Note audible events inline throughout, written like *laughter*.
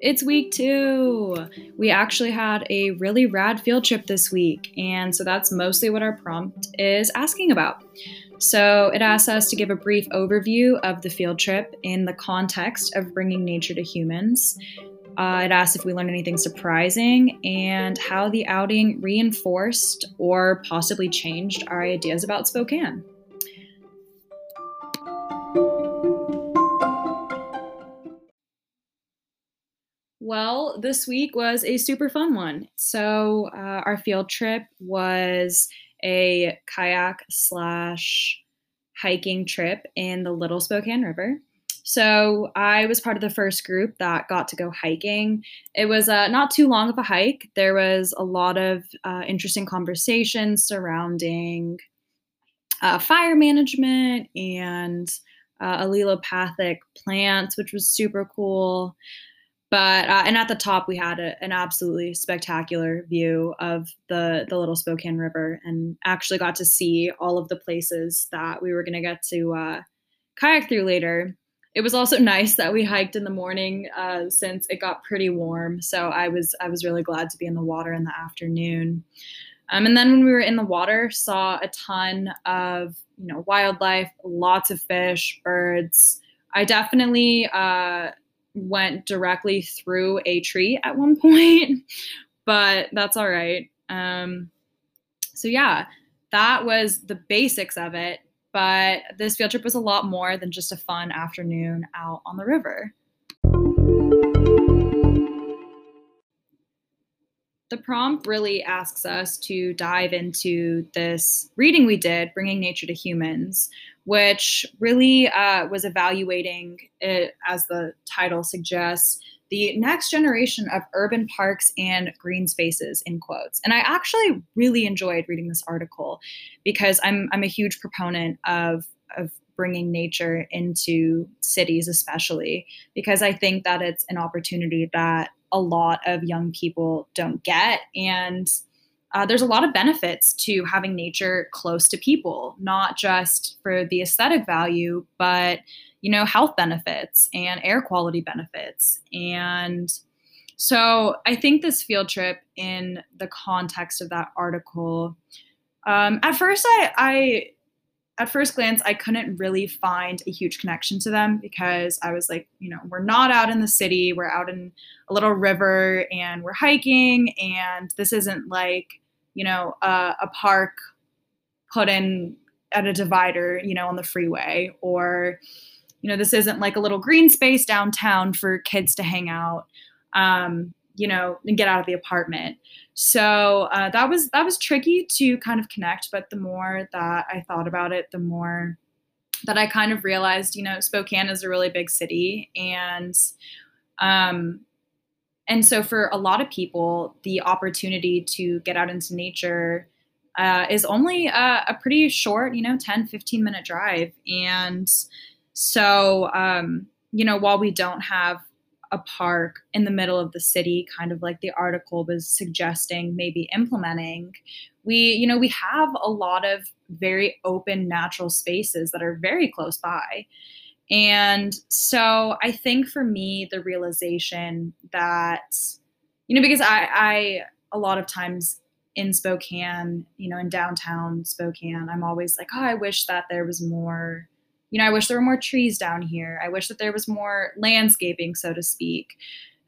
It's week two. We actually had a really rad field trip this week, and so that's mostly what our prompt is asking about. So it asks us to give a brief overview of the field trip in the context of bringing nature to humans. Uh, it asks if we learned anything surprising and how the outing reinforced or possibly changed our ideas about Spokane. Well, this week was a super fun one. So, uh, our field trip was a kayak slash hiking trip in the Little Spokane River. So, I was part of the first group that got to go hiking. It was uh, not too long of a hike. There was a lot of uh, interesting conversations surrounding uh, fire management and uh, allelopathic plants, which was super cool. But uh, and at the top we had a, an absolutely spectacular view of the the Little Spokane River, and actually got to see all of the places that we were going to get to uh, kayak through later. It was also *laughs* nice that we hiked in the morning uh, since it got pretty warm. So I was I was really glad to be in the water in the afternoon. Um, and then when we were in the water, saw a ton of you know wildlife, lots of fish, birds. I definitely uh, went directly through a tree at one *laughs* point, but that's all right. Um, so, yeah, that was the basics of it. But this field trip was a lot more than just a fun afternoon out on the river. The prompt really asks us to dive into this reading we did, Bringing Nature to Humans, which really uh, was evaluating it, as the title suggests, the next generation of urban parks and green spaces in quotes. And i actually really enjoyed reading this article because i'm, I'm a huge proponent of, of bringing nature into cities especially because i think that it's an opportunity that a lot of young people don't get and uh, there's a lot of benefits to having nature close to people, not just for the aesthetic value, but you know, health benefits and air quality benefits. And so I think this field trip, in the context of that article, um, at first I, I at first glance, I couldn't really find a huge connection to them because I was like, you know, we're not out in the city, we're out in a little river and we're hiking, and this isn't like, you know, uh, a park put in at a divider, you know, on the freeway, or, you know, this isn't like a little green space downtown for kids to hang out. Um, you know, and get out of the apartment. So uh, that was that was tricky to kind of connect. But the more that I thought about it, the more that I kind of realized, you know, Spokane is a really big city, and um, and so for a lot of people, the opportunity to get out into nature uh, is only a, a, pretty short, you know, 10, 15 minute drive. And so, um, you know, while we don't have a park in the middle of the city, kind of like the article was suggesting, maybe implementing. We, you know, we have a lot of very open natural spaces that are very close by. And so I think for me, the realization that, you know, because I, I a lot of times in Spokane, you know, in downtown Spokane, I'm always like, oh, I wish that there was more you know, I wish there were more trees down here. I wish that there was more landscaping, so to speak.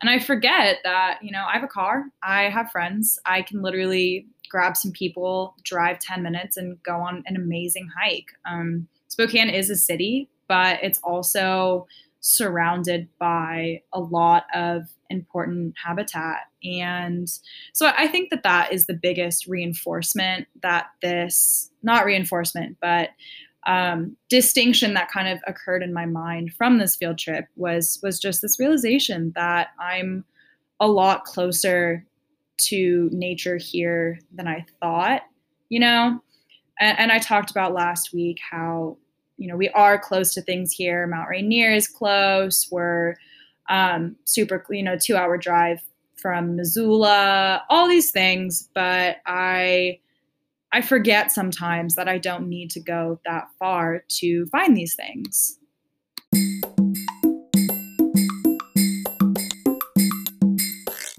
And I forget that, you know, I have a car, I have friends, I can literally grab some people, drive 10 minutes, and go on an amazing hike. Um, Spokane is a city, but it's also surrounded by a lot of important habitat. And so I think that that is the biggest reinforcement that this, not reinforcement, but um, distinction that kind of occurred in my mind from this field trip was was just this realization that I'm a lot closer to nature here than I thought, you know. And, and I talked about last week how you know we are close to things here. Mount Rainier is close. We're um, super, you know, two hour drive from Missoula. All these things, but I I forget sometimes that I don't need to go that far to find these things.